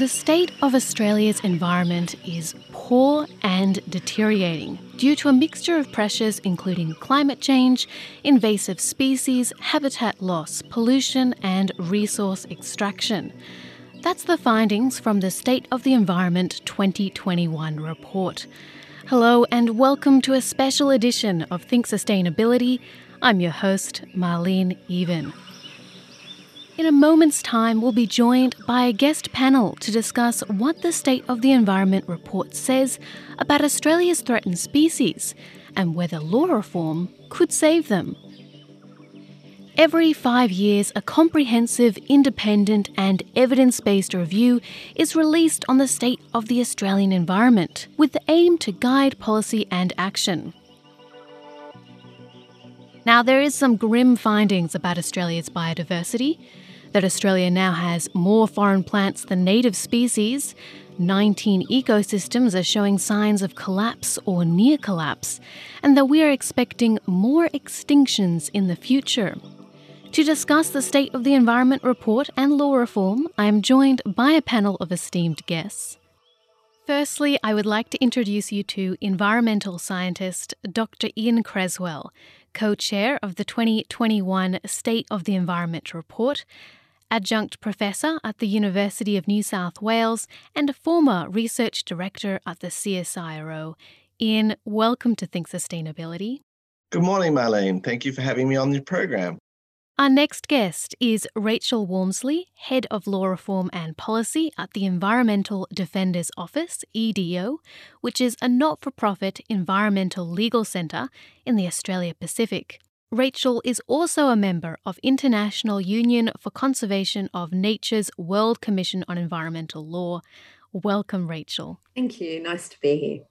The state of Australia's environment is poor and deteriorating due to a mixture of pressures including climate change, invasive species, habitat loss, pollution, and resource extraction. That's the findings from the State of the Environment 2021 report. Hello, and welcome to a special edition of Think Sustainability. I'm your host, Marlene Even. In a moment's time, we'll be joined by a guest panel to discuss what the State of the Environment report says about Australia's threatened species and whether law reform could save them. Every five years, a comprehensive, independent, and evidence based review is released on the state of the Australian environment with the aim to guide policy and action. Now, there is some grim findings about Australia's biodiversity that Australia now has more foreign plants than native species. 19 ecosystems are showing signs of collapse or near collapse, and that we are expecting more extinctions in the future. To discuss the State of the Environment report and law reform, I am joined by a panel of esteemed guests. Firstly, I would like to introduce you to environmental scientist Dr. Ian Cresswell, co chair of the 2021 State of the Environment report, adjunct professor at the University of New South Wales, and a former research director at the CSIRO. Ian, welcome to Think Sustainability. Good morning, Marlene. Thank you for having me on the program. Our next guest is Rachel Walmsley, Head of Law Reform and Policy at the Environmental Defenders Office, EDO, which is a not for profit environmental legal centre in the Australia Pacific. Rachel is also a member of International Union for Conservation of Nature's World Commission on Environmental Law. Welcome, Rachel. Thank you. Nice to be here.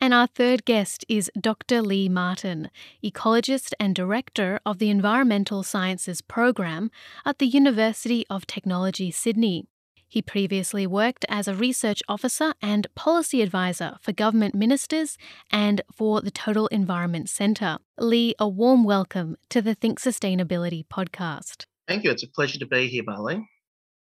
And our third guest is Dr. Leigh Martin, ecologist and director of the Environmental Sciences Program at the University of Technology, Sydney. He previously worked as a research officer and policy advisor for government ministers and for the Total Environment Centre. Leigh, a warm welcome to the Think Sustainability podcast. Thank you. It's a pleasure to be here, Marlene.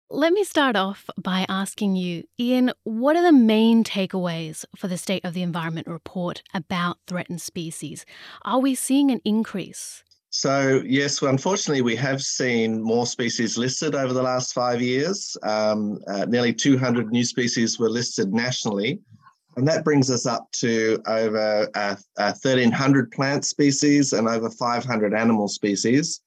Let me start off by asking you, Ian, what are the main takeaways for the State of the Environment report about threatened species? Are we seeing an increase? So, yes, well, unfortunately, we have seen more species listed over the last five years. Um, uh, nearly 200 new species were listed nationally. And that brings us up to over uh, uh, 1,300 plant species and over 500 animal species.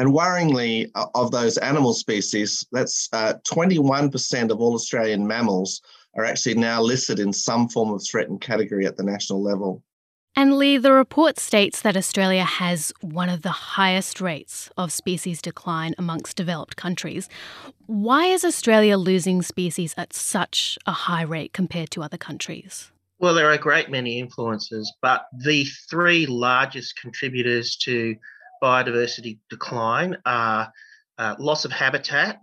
And worryingly, of those animal species, that's 21% uh, of all Australian mammals are actually now listed in some form of threatened category at the national level. And Leigh, the report states that Australia has one of the highest rates of species decline amongst developed countries. Why is Australia losing species at such a high rate compared to other countries? Well, there are a great many influences, but the three largest contributors to biodiversity decline are uh, loss of habitat,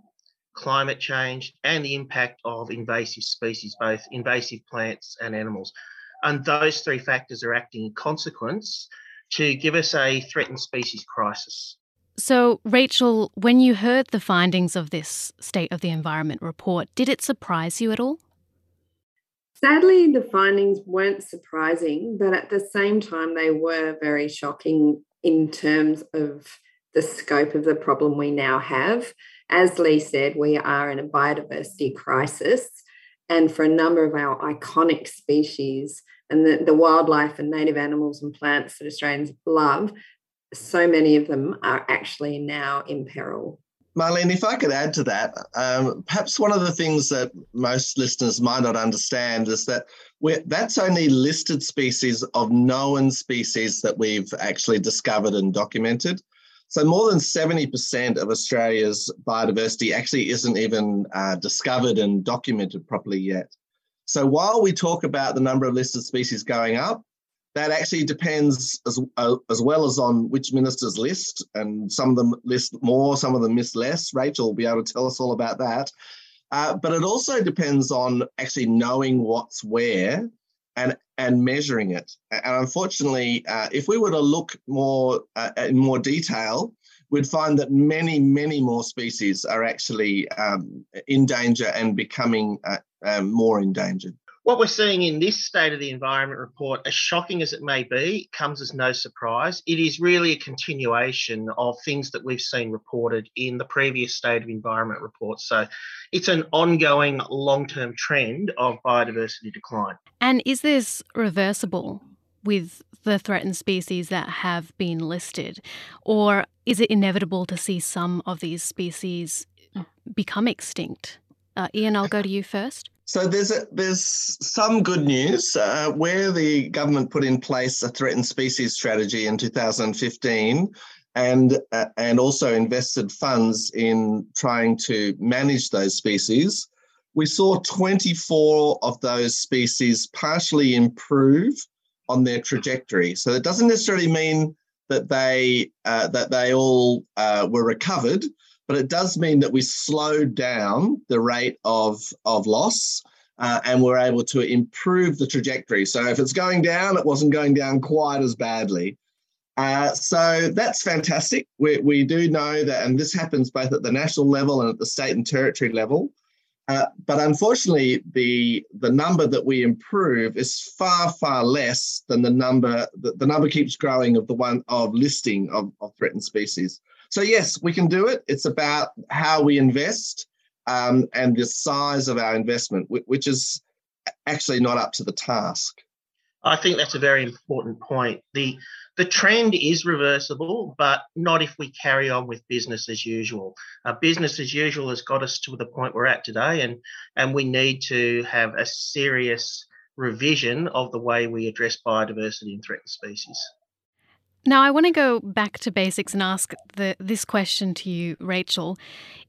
climate change, and the impact of invasive species, both invasive plants and animals. And those three factors are acting in consequence to give us a threatened species crisis. So, Rachel, when you heard the findings of this State of the Environment report, did it surprise you at all? Sadly, the findings weren't surprising, but at the same time, they were very shocking in terms of the scope of the problem we now have. As Leigh said, we are in a biodiversity crisis. And for a number of our iconic species and the, the wildlife and native animals and plants that Australians love, so many of them are actually now in peril. Marlene, if I could add to that, um, perhaps one of the things that most listeners might not understand is that that's only listed species of known species that we've actually discovered and documented. So more than 70% of Australia's biodiversity actually isn't even uh, discovered and documented properly yet. So while we talk about the number of listed species going up, that actually depends as, uh, as well as on which ministers list, and some of them list more, some of them miss less. Rachel will be able to tell us all about that. Uh, but it also depends on actually knowing what's where and and measuring it. And unfortunately, uh, if we were to look more uh, in more detail, we'd find that many, many more species are actually um, in danger and becoming uh, um, more endangered. What we're seeing in this State of the Environment report, as shocking as it may be, comes as no surprise. It is really a continuation of things that we've seen reported in the previous State of Environment report. So it's an ongoing long term trend of biodiversity decline. And is this reversible? with the threatened species that have been listed? Or is it inevitable to see some of these species become extinct? Uh, Ian, I'll go to you first. So there's a, there's some good news uh, where the government put in place a threatened species strategy in 2015, and uh, and also invested funds in trying to manage those species. We saw 24 of those species partially improve on their trajectory. So it doesn't necessarily mean that they uh, that they all uh, were recovered, but it does mean that we slowed down the rate of of loss. Uh, and we're able to improve the trajectory. So if it's going down, it wasn't going down quite as badly. Uh, so that's fantastic. We, we do know that, and this happens both at the national level and at the state and territory level, uh, but unfortunately, the the number that we improve is far far less than the number the, the number keeps growing of the one of listing of, of threatened species. So yes, we can do it. It's about how we invest um, and the size of our investment, which is actually not up to the task. I think that's a very important point. The the trend is reversible, but not if we carry on with business as usual. Uh, business as usual has got us to the point we're at today, and and we need to have a serious revision of the way we address biodiversity and threatened species. Now, I want to go back to basics and ask the, this question to you, Rachel.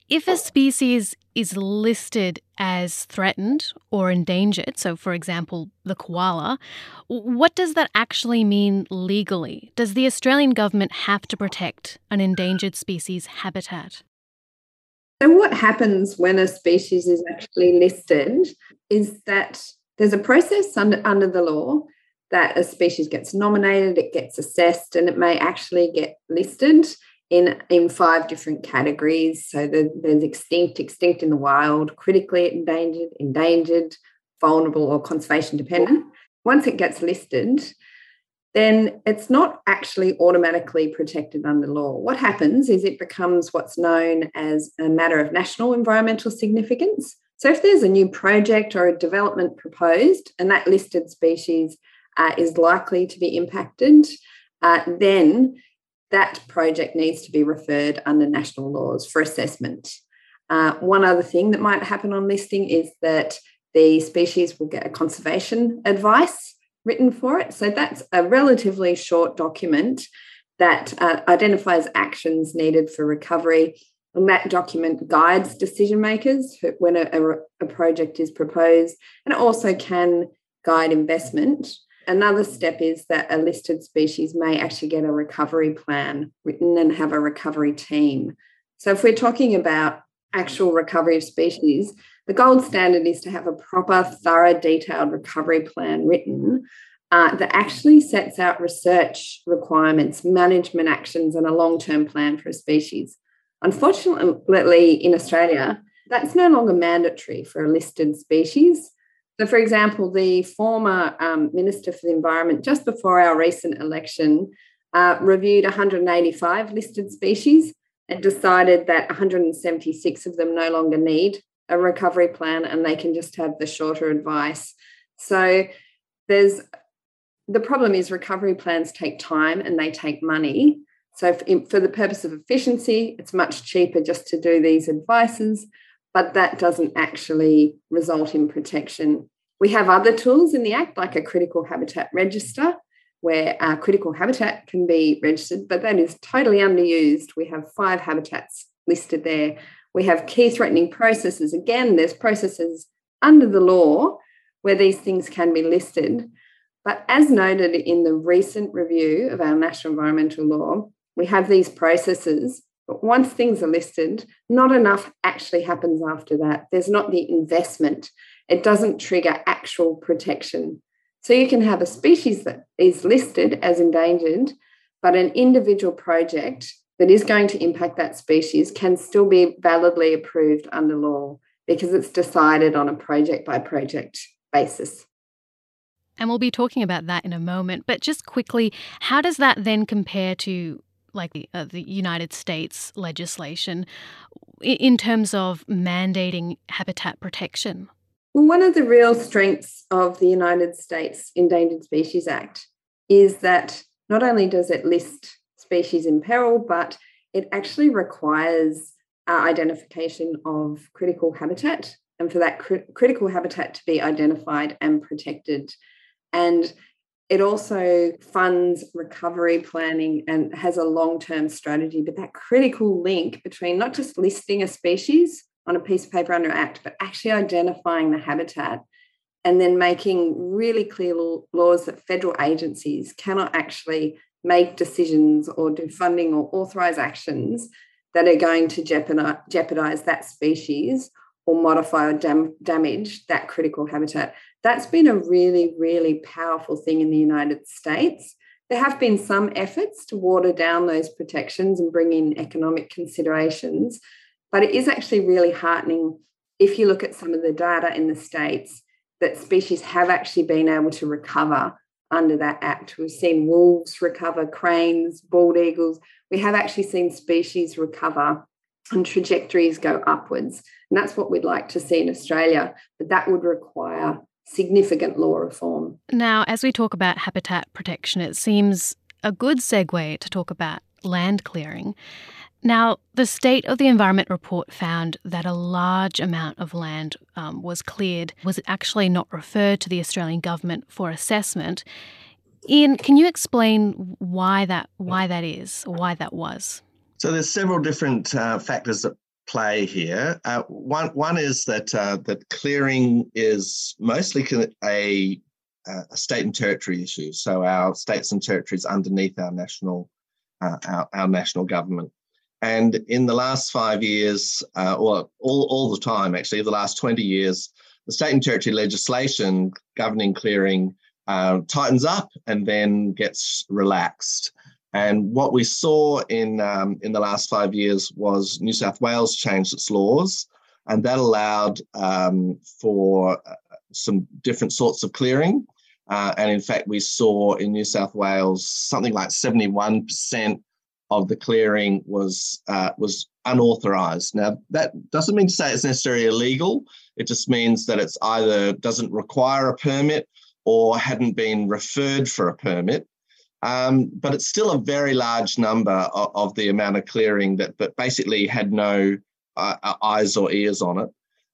If a species is listed as threatened or endangered, so for example, the koala, what does that actually mean legally? Does the Australian government have to protect an endangered species habitat? So, what happens when a species is actually listed is that there's a process under, under the law that a species gets nominated, it gets assessed, and it may actually get listed in, in five different categories. So there's extinct, extinct in the wild, critically endangered, endangered, vulnerable, or conservation dependent. Once it gets listed, then it's not actually automatically protected under law. What happens is it becomes what's known as a matter of national environmental significance. So if there's a new project or a development proposed and that listed species uh, is likely to be impacted, uh, then that project needs to be referred under national laws for assessment. Uh, one other thing that might happen on listing is that the species will get a conservation advice written for it. So that's a relatively short document that uh, identifies actions needed for recovery. And that document guides decision makers when a, a, a project is proposed, and it also can guide investment. Another step is that a listed species may actually get a recovery plan written and have a recovery team. So, if we're talking about actual recovery of species, the gold standard is to have a proper, thorough, detailed recovery plan written uh, that actually sets out research requirements, management actions, and a long term plan for a species. Unfortunately, in Australia, that's no longer mandatory for a listed species. So, for example, the former um, Minister for the Environment, just before our recent election, uh, reviewed 185 listed species and decided that 176 of them no longer need a recovery plan and they can just have the shorter advice. So, there's the problem is recovery plans take time and they take money. So, for the purpose of efficiency, it's much cheaper just to do these advices but that doesn't actually result in protection. We have other tools in the Act, like a critical habitat register, where our critical habitat can be registered, but that is totally underused. We have five habitats listed there. We have key threatening processes. Again, there's processes under the law where these things can be listed. But as noted in the recent review of our national environmental law, we have these processes but once things are listed, not enough actually happens after that. There's not the investment, it doesn't trigger actual protection. So you can have a species that is listed as endangered, but an individual project that is going to impact that species can still be validly approved under law because it's decided on a project by project basis. And we'll be talking about that in a moment. But just quickly, how does that then compare to like the, uh, the United States legislation in terms of mandating habitat protection? Well, one of the real strengths of the United States Endangered Species Act is that not only does it list species in peril, but it actually requires uh, identification of critical habitat and for that cr- critical habitat to be identified and protected. And it also funds recovery planning and has a long term strategy. But that critical link between not just listing a species on a piece of paper under Act, but actually identifying the habitat and then making really clear laws that federal agencies cannot actually make decisions or do funding or authorize actions that are going to jeopardize that species or modify or dam- damage that critical habitat. That's been a really, really powerful thing in the United States. There have been some efforts to water down those protections and bring in economic considerations, but it is actually really heartening if you look at some of the data in the States that species have actually been able to recover under that act. We've seen wolves recover, cranes, bald eagles. We have actually seen species recover and trajectories go upwards. And that's what we'd like to see in Australia, but that would require significant law reform. Now, as we talk about habitat protection, it seems a good segue to talk about land clearing. Now, the State of the Environment report found that a large amount of land um, was cleared, was actually not referred to the Australian government for assessment. Ian, can you explain why that why that is, or why that was? So there's several different uh, factors that play here. Uh, one one is that uh, that clearing is mostly a, a state and territory issue. So our states and territories underneath our national uh, our, our national government. And in the last five years, uh, or all, all the time actually, the last 20 years, the state and territory legislation governing clearing uh, tightens up and then gets relaxed. And what we saw in um, in the last five years was New South Wales changed its laws, and that allowed um, for uh, some different sorts of clearing. Uh, and in fact, we saw in New South Wales something like 71% of the clearing was uh, was unauthorized. Now, that doesn't mean to say it's necessarily illegal. It just means that it's either doesn't require a permit or hadn't been referred for a permit. Um, but it's still a very large number of, of, the amount of clearing that, that basically had no uh, uh eyes or ears on it.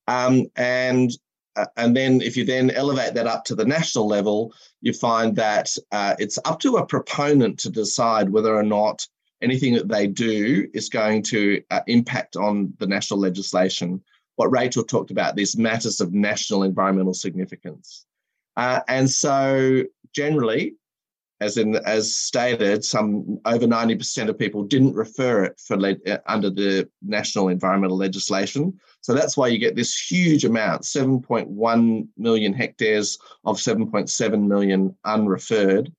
Um, and uh, and then if you then elevate that up to the national level, you find that uh, it's up to a proponent to decide whether or not anything that they do is going to uh, impact on the national legislation. What Rachel talked about, these matters of national environmental significance. Uh, and so generally, as in as stated, some over 90% of people didn't refer it for uh, under the national environmental legislation. So that's why you get this huge amount, 7.1 million hectares of 7.7 million unreferred.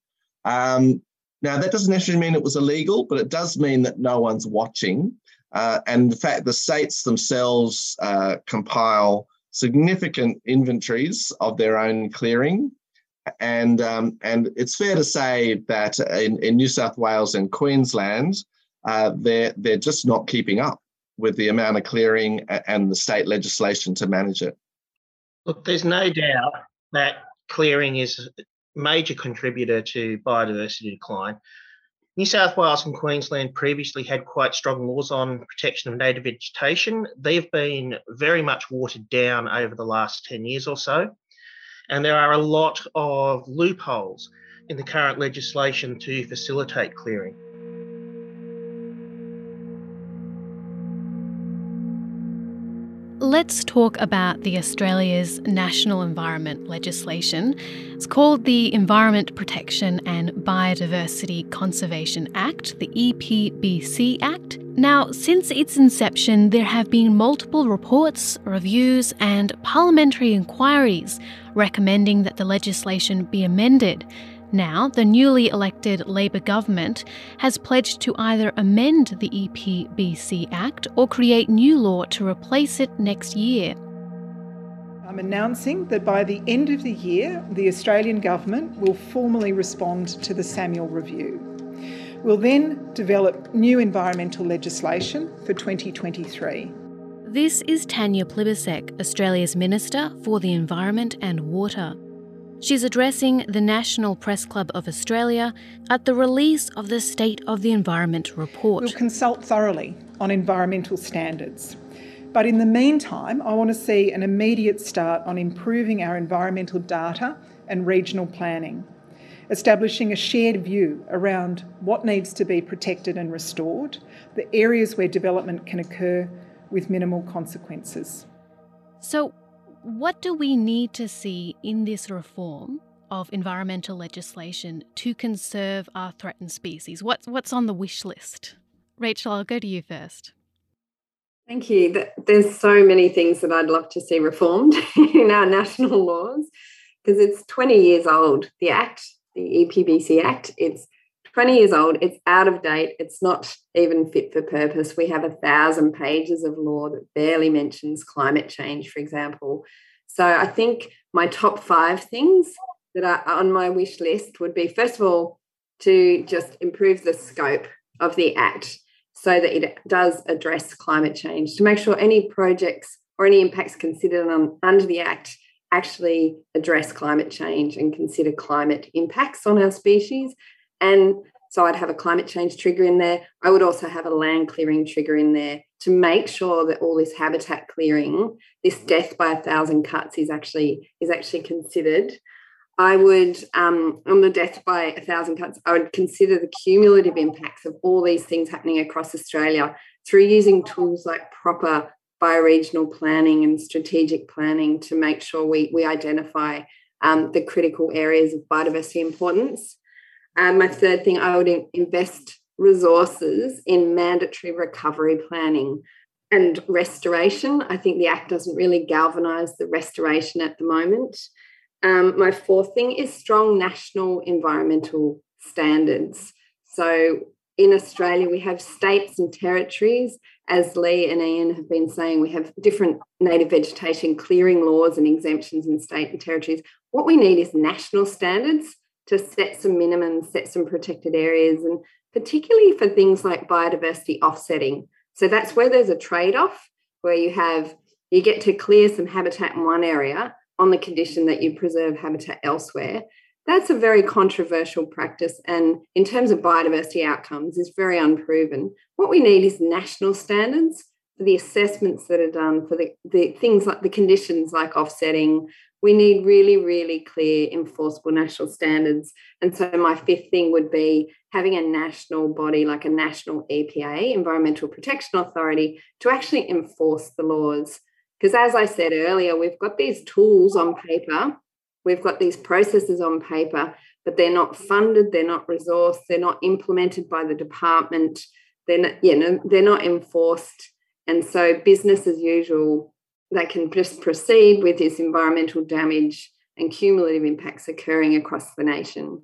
Um, now that doesn't necessarily mean it was illegal, but it does mean that no one's watching. Uh, and in fact, the states themselves uh, compile significant inventories of their own clearing and um, and it's fair to say that in, in New South Wales and Queensland, uh, they're they're just not keeping up with the amount of clearing and the state legislation to manage it. Look, there's no doubt that clearing is a major contributor to biodiversity decline. New South Wales and Queensland previously had quite strong laws on protection of native vegetation. They've been very much watered down over the last 10 years or so. And there are a lot of loopholes in the current legislation to facilitate clearing. Let's talk about the Australia's national environment legislation. It's called the Environment Protection and Biodiversity Conservation Act, the EPBC Act. Now, since its inception, there have been multiple reports, reviews, and parliamentary inquiries recommending that the legislation be amended Now, the newly elected Labor government has pledged to either amend the EPBC Act or create new law to replace it next year. I'm announcing that by the end of the year, the Australian Government will formally respond to the Samuel Review. We'll then develop new environmental legislation for 2023. This is Tanya Plibersek, Australia's Minister for the Environment and Water. She's addressing the National Press Club of Australia at the release of the State of the Environment report. We'll consult thoroughly on environmental standards. But in the meantime, I want to see an immediate start on improving our environmental data and regional planning, establishing a shared view around what needs to be protected and restored, the areas where development can occur with minimal consequences. So, what do we need to see in this reform of environmental legislation to conserve our threatened species? What's, what's on the wish list? Rachel, I'll go to you first. Thank you. There's so many things that I'd love to see reformed in our national laws because it's 20 years old, the Act, the EPBC Act. It's 20 years old, it's out of date, it's not even fit for purpose. We have a thousand pages of law that barely mentions climate change, for example. So I think my top five things that are on my wish list would be first of all, to just improve the scope of the Act so that it does address climate change, to make sure any projects or any impacts considered on, under the Act actually address climate change and consider climate impacts on our species and so I'd have a climate change trigger in there. I would also have a land clearing trigger in there to make sure that all this habitat clearing, this death by a thousand cuts is actually is actually considered. I would, um, on the death by a thousand cuts, I would consider the cumulative impacts of all these things happening across Australia through using tools like proper bioregional planning and strategic planning to make sure we, we identify um, the critical areas of biodiversity importance. And my third thing, I would invest resources in mandatory recovery planning and restoration. I think the Act doesn't really galvanise the restoration at the moment. Um, my fourth thing is strong national environmental standards. So in Australia, we have states and territories. As Leigh and Ian have been saying, we have different native vegetation clearing laws and exemptions in state and territories. What we need is national standards to set some minimums, set some protected areas, and particularly for things like biodiversity offsetting. So that's where there's a trade off where you have you get to clear some habitat in one area on the condition that you preserve habitat elsewhere. That's a very controversial practice, and in terms of biodiversity outcomes, is very unproven. What we need is national standards for the assessments that are done for the, the things like the conditions like offsetting, we need really, really clear, enforceable national standards. And so, my fifth thing would be having a national body like a national EPA, Environmental Protection Authority, to actually enforce the laws. Because, as I said earlier, we've got these tools on paper, we've got these processes on paper, but they're not funded, they're not resourced, they're not implemented by the department, they're not, you know, they're not enforced. And so, business as usual they can just proceed with this environmental damage and cumulative impacts occurring across the nation.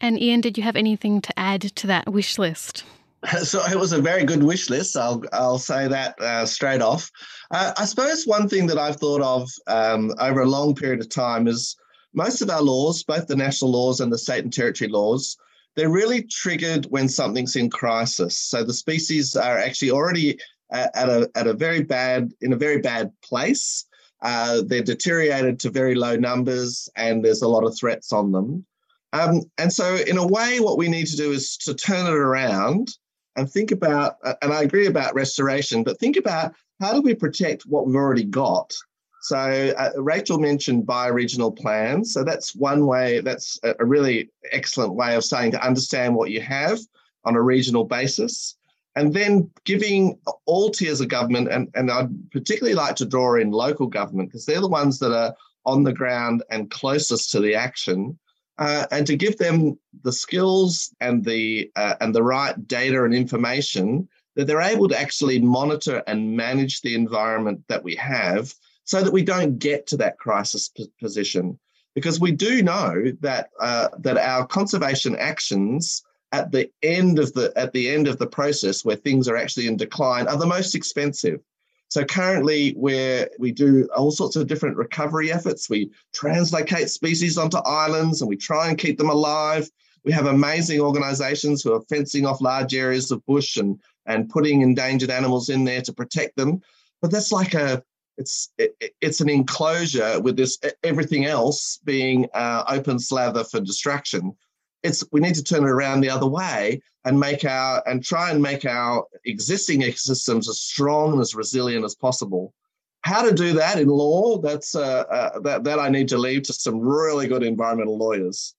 And Ian, did you have anything to add to that wish list? So it was a very good wish list. I'll I'll say that uh, straight off. Uh, I suppose one thing that I've thought of um, over a long period of time is most of our laws, both the national laws and the state and territory laws, they're really triggered when something's in crisis. So the species are actually already at a, at a very bad, in a very bad place. Uh, they're deteriorated to very low numbers and there's a lot of threats on them. Um, and so, in a way, what we need to do is to turn it around and think about, uh, and I agree about restoration, but think about how do we protect what we've already got? So, uh, Rachel mentioned bioregional plans. So, that's one way, that's a really excellent way of starting to understand what you have on a regional basis and then giving all tiers of government, and, and I'd particularly like to draw in local government because they're the ones that are on the ground and closest to the action, uh, and to give them the skills and the uh, and the right data and information that they're able to actually monitor and manage the environment that we have, so that we don't get to that crisis p- position. because we do know that uh, that our conservation actions at the end of the at the end of the process where things are actually in decline are the most expensive. So currently where we do all sorts of different recovery efforts. We translocate species onto islands and we try and keep them alive. We have amazing organizations who are fencing off large areas of bush and and putting endangered animals in there to protect them. But that's like a it's it, it's an enclosure with this everything else being uh, open slather for distraction it's we need to turn it around the other way and make our and try and make our existing ecosystems as strong and as resilient as possible. How to do that in law that's uh, uh, that, that i need to leave to some really good environmental lawyers.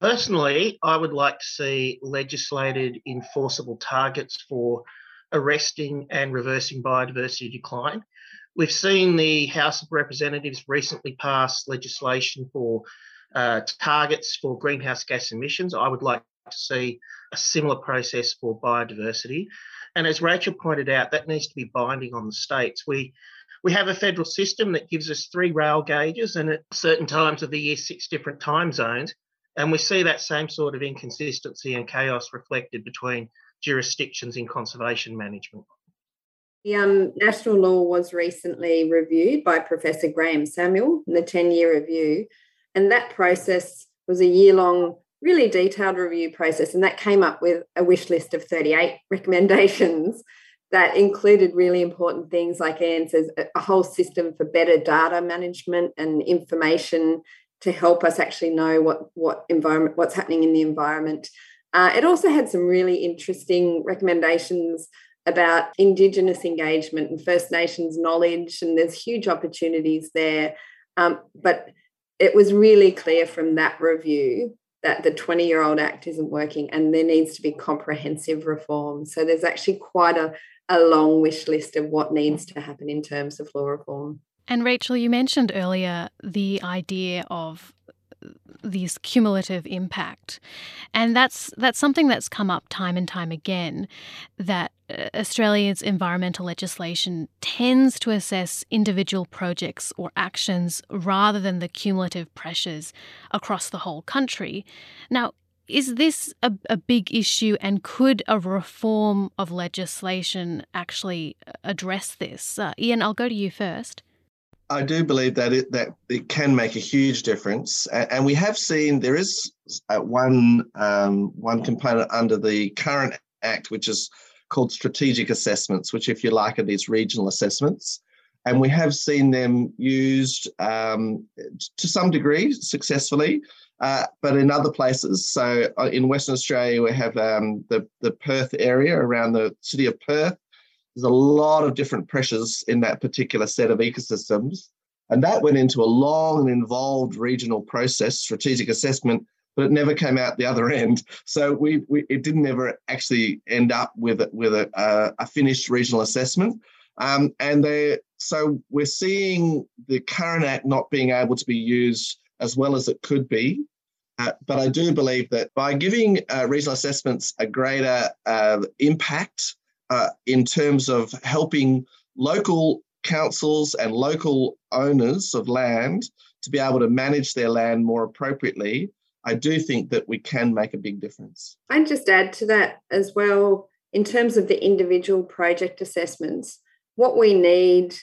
Personally i would like to see legislated enforceable targets for arresting and reversing biodiversity decline. We've seen the house of representatives recently pass legislation for uh, targets for greenhouse gas emissions. I would like to see a similar process for biodiversity. And as Rachel pointed out, that needs to be binding on the states. We we have a federal system that gives us three rail gauges and at certain times of the year, six different time zones. And we see that same sort of inconsistency and chaos reflected between jurisdictions in conservation management. The um, national law was recently reviewed by Professor Graham Samuel in the 10 year review. And that process was a year long, really detailed review process. And that came up with a wish list of 38 recommendations that included really important things like answers, a whole system for better data management and information to help us actually know what, what environment, what's happening in the environment. Uh, it also had some really interesting recommendations about Indigenous engagement and First Nations knowledge, and there's huge opportunities there. Um, but it was really clear from that review that the 20 year old act isn't working and there needs to be comprehensive reform. So there's actually quite a, a long wish list of what needs to happen in terms of law reform. And Rachel, you mentioned earlier the idea of these cumulative impact. And that's that's something that's come up time and time again that Australia's environmental legislation tends to assess individual projects or actions rather than the cumulative pressures across the whole country. Now, is this a, a big issue and could a reform of legislation actually uh, address this? Uh, Ian, I'll go to you first. I do believe that it that it can make a huge difference, and, we have seen there is uh, one um, one component under the current act, which is called strategic assessments, which, if you like, are these regional assessments, and we have seen them used um, to some degree successfully, uh, but in other places. So uh, in Western Australia, we have um, the the Perth area around the city of Perth there's a lot of different pressures in that particular set of ecosystems. And that went into a long and involved regional process, strategic assessment, but it never came out the other end. So we, we it didn't ever actually end up with a, with a, a, a finished regional assessment. Um, and they, so we're seeing the current act not being able to be used as well as it could be. Uh, but I do believe that by giving uh, regional assessments a greater uh, impact uh, in terms of helping local councils and local owners of land to be able to manage their land more appropriately, I do think that we can make a big difference. I'd just add to that as well, in terms of the individual project assessments, what we need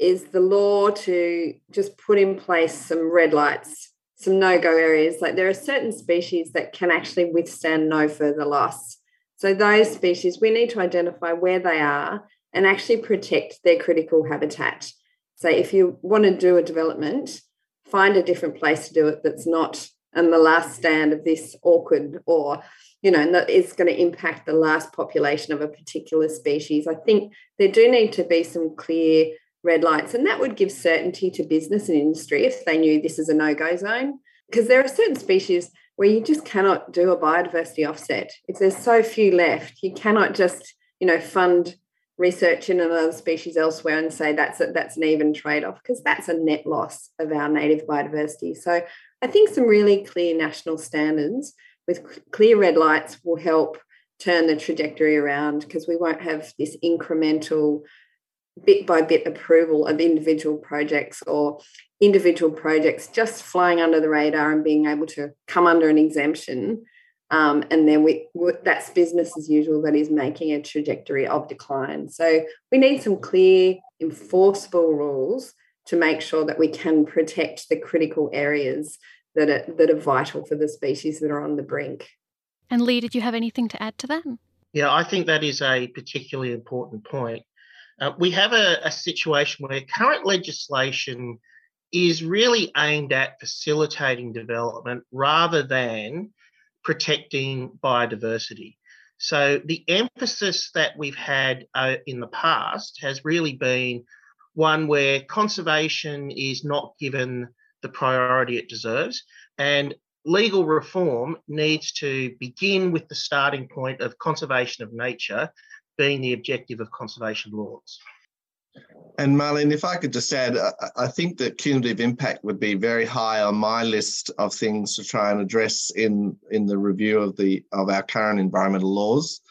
is the law to just put in place some red lights, some no go areas. Like there are certain species that can actually withstand no further loss. So, those species, we need to identify where they are and actually protect their critical habitat. So, if you want to do a development, find a different place to do it that's not on the last stand of this orchid or you know that is going to impact the last population of a particular species i think there do need to be some clear red lights and that would give certainty to business and industry if they knew this is a no-go zone because there are certain species where you just cannot do a biodiversity offset. If there's so few left, you cannot just, you know, fund research in another species elsewhere and say that's a, that's an even trade-off because that's a net loss of our native biodiversity. So I think some really clear national standards with clear red lights will help turn the trajectory around because we won't have this incremental bit by bit approval of individual projects or individual projects just flying under the radar and being able to come under an exemption. Um, and then we that's business as usual that is making a trajectory of decline. So we need some clear, enforceable rules to make sure that we can protect the critical areas that are, that are vital for the species that are on the brink. And Leigh, did you have anything to add to that? Yeah, I think that is a particularly important point. Uh, we have a, a situation where current legislation is really aimed at facilitating development rather than protecting biodiversity. So the emphasis that we've had uh, in the past has really been one where conservation is not given the priority it deserves. And legal reform needs to begin with the starting point of conservation of nature being the objective of conservation laws. And Marlene, if I could just add, I think that cumulative impact would be very high on my list of things to try and address in, in the review of the of our current environmental laws.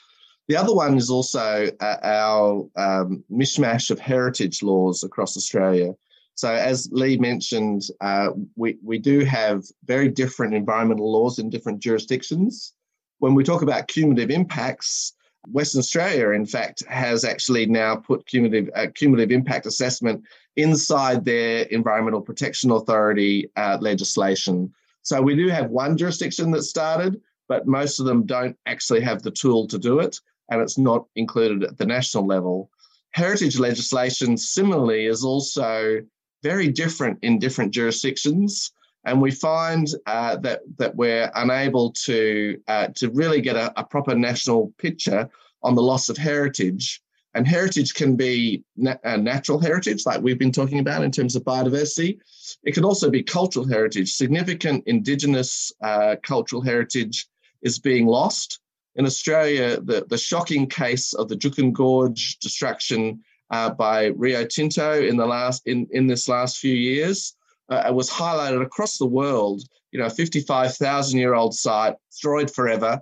The other one is also uh, our um, mishmash of heritage laws across Australia. So, as Leigh mentioned, uh, we, we do have very different environmental laws in different jurisdictions. When we talk about cumulative impacts, Western Australia, in fact, has actually now put cumulative, uh, cumulative impact assessment inside their Environmental Protection Authority uh, legislation. So we do have one jurisdiction that started, but most of them don't actually have the tool to do it, and it's not included at the national level. Heritage legislation, similarly, is also very different in different jurisdictions. And we find uh, that that we're unable to uh, to really get a, a, proper national picture on the loss of heritage. And heritage can be na- natural heritage, like we've been talking about in terms of biodiversity. It can also be cultural heritage. Significant Indigenous uh, cultural heritage is being lost. In Australia, the, the shocking case of the Juukan Gorge destruction uh, by Rio Tinto in the last in, in this last few years uh, was highlighted across the world. You know, 55,000 year old site, destroyed forever.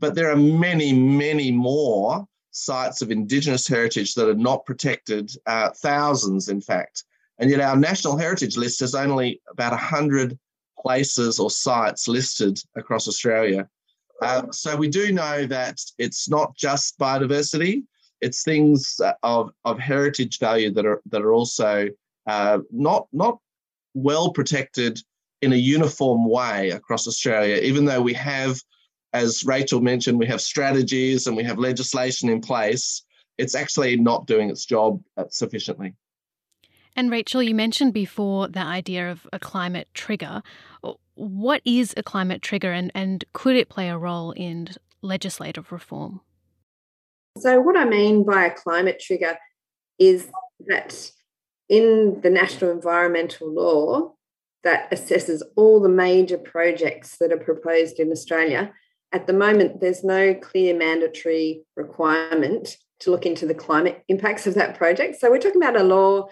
But there are many, many more sites of Indigenous heritage that are not protected, uh, thousands, in fact. And yet, our national heritage list has only about 100 places or sites listed across Australia. Uh, so, we do know that it's not just biodiversity, it's things of, of heritage value that are, that are also uh, not, not well protected in a uniform way across Australia, even though we have, as Rachel mentioned, we have strategies and we have legislation in place, it's actually not doing its job sufficiently. And Rachel, you mentioned before the idea of a climate trigger. What is a climate trigger and, and could it play a role in legislative reform? So, what I mean by a climate trigger is that in the National Environmental Law that assesses all the major projects that are proposed in Australia, at the moment, there's no clear mandatory requirement to look into the climate impacts of that project. So, we're talking about a law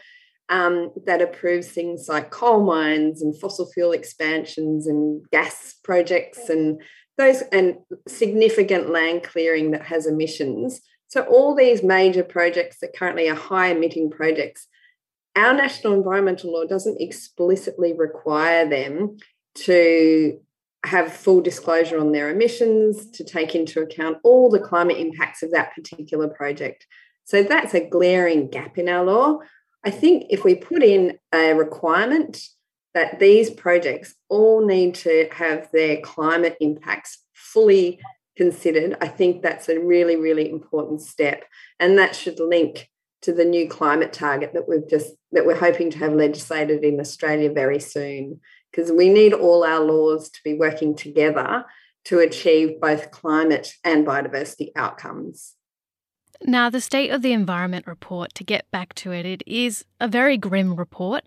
um, that approves things like coal mines and fossil fuel expansions and gas projects and those and significant land clearing that has emissions. So all these major projects that currently are high emitting projects our national environmental law doesn't explicitly require them to have full disclosure on their emissions, to take into account all the climate impacts of that particular project. So that's a glaring gap in our law. I think if we put in a requirement that these projects all need to have their climate impacts fully considered, I think that's a really, really important step. And that should link to the new climate target that we've just that we're hoping to have legislated in Australia very soon because we need all our laws to be working together to achieve both climate and biodiversity outcomes. Now, the State of the Environment report, to get back to it, it is a very grim report.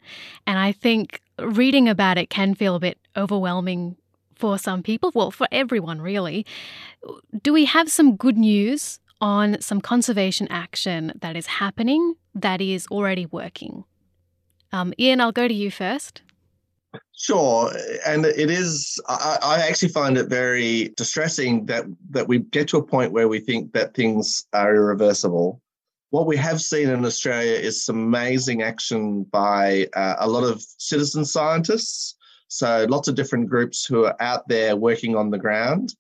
And I think reading about it can feel a bit overwhelming for some people, well, for everyone, really. Do we have some good news on some conservation action that is happening that is already working. Um, Ian, I'll go to you first. Sure, and it is. I, I, actually find it very distressing that that we get to a point where we think that things are irreversible. what we have seen in Australia is some amazing action by uh, a lot of citizen scientists. So, lots of different groups who are out there working on the ground.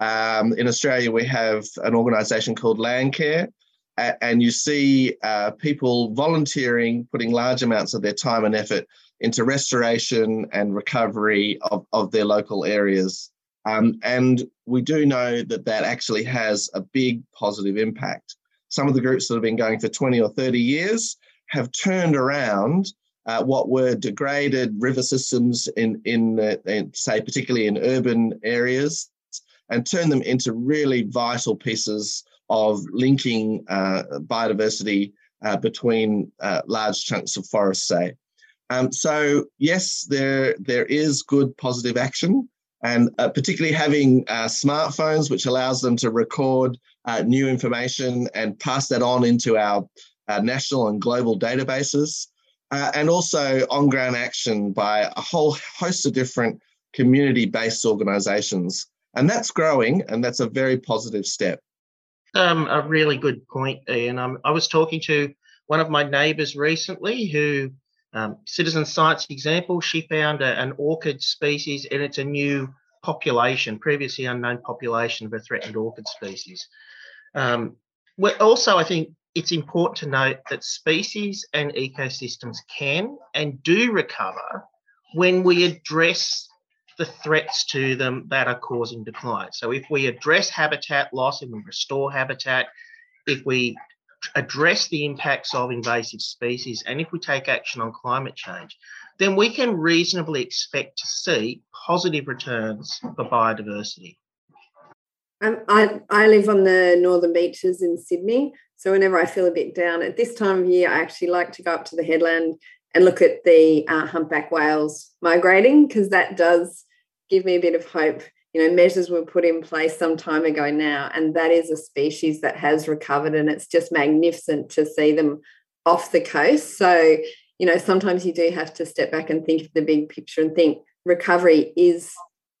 Um, in Australia, we have an organisation called Landcare, and you see uh, people volunteering, putting large amounts of their time and effort into restoration and recovery of, of their local areas. Um, and we do know that that actually has a big positive impact. Some of the groups that have been going for 20 or 30 years have turned around uh, what were degraded river systems in, in, uh, in, say, particularly in urban areas, and turned them into really vital pieces of linking uh, biodiversity uh, between uh, large chunks of forest, say. Um, so yes, there there is good positive action, and uh, particularly having uh, smartphones, which allows them to record uh, new information and pass that on into our national and global databases, and also on-ground action by a whole host of different community-based organisations, and that's growing, and that's a very positive step. Um, a really good point, Ian. Um, I was talking to one of my neighbours recently who, um, citizen science example, she found a, an orchid species and it's a new population, previously unknown population of a threatened orchid species. Um, also, I think it's important to note that species and ecosystems can and do recover when we address the threats to them that are causing decline. So if we address habitat loss and we restore habitat, if we address the impacts of invasive species, and if we take action on climate change, then we can reasonably expect to see positive returns for biodiversity. Um, I, I live on the northern beaches in Sydney. So whenever I feel a bit down at this time of year, I actually like to go up to the headland and look at the uh, humpback whales migrating because that does give me a bit of hope. You know, measures were put in place some time ago now, and that is a species that has recovered, and it's just magnificent to see them off the coast. So, you know, sometimes you do have to step back and think of the big picture and think recovery is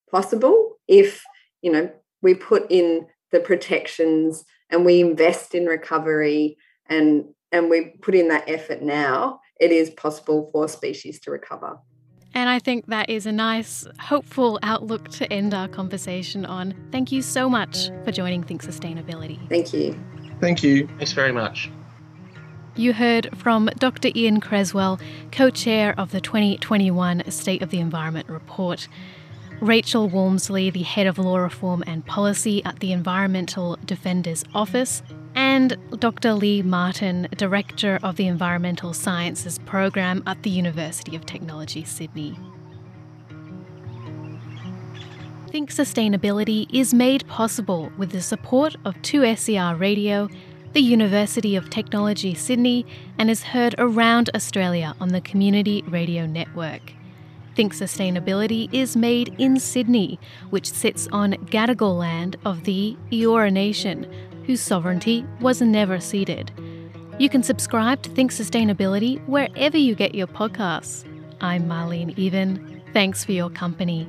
possible if, you know, we put in the protections and we invest in recovery and and we put in that effort now, it is possible for species to recover. And I think that is a nice, hopeful outlook to end our conversation on. Thank you so much for joining Think Sustainability. Thank you. Thank you. Thanks very much. You heard from Dr. Ian Cresswell, co chair of the 2021 State of the Environment report. Rachel Walmsley, the head of law reform and policy at the Environmental Defenders Office, and Dr. Leigh Martin, Director of the Environmental Sciences Program at the University of Technology, Sydney. Think Sustainability is made possible with the support of 2SER Radio, the University of Technology, Sydney, and is heard around Australia on the Community Radio Network. Think Sustainability is made in Sydney, which sits on Gadigal land of the Eora Nation, whose sovereignty was never ceded. You can subscribe to Think Sustainability wherever you get your podcasts. I'm Marlene Even. Thanks for your company.